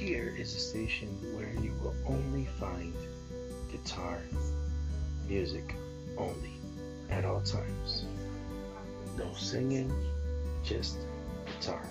Here is a station where you will only find guitar music only at all times. No singing, just guitar.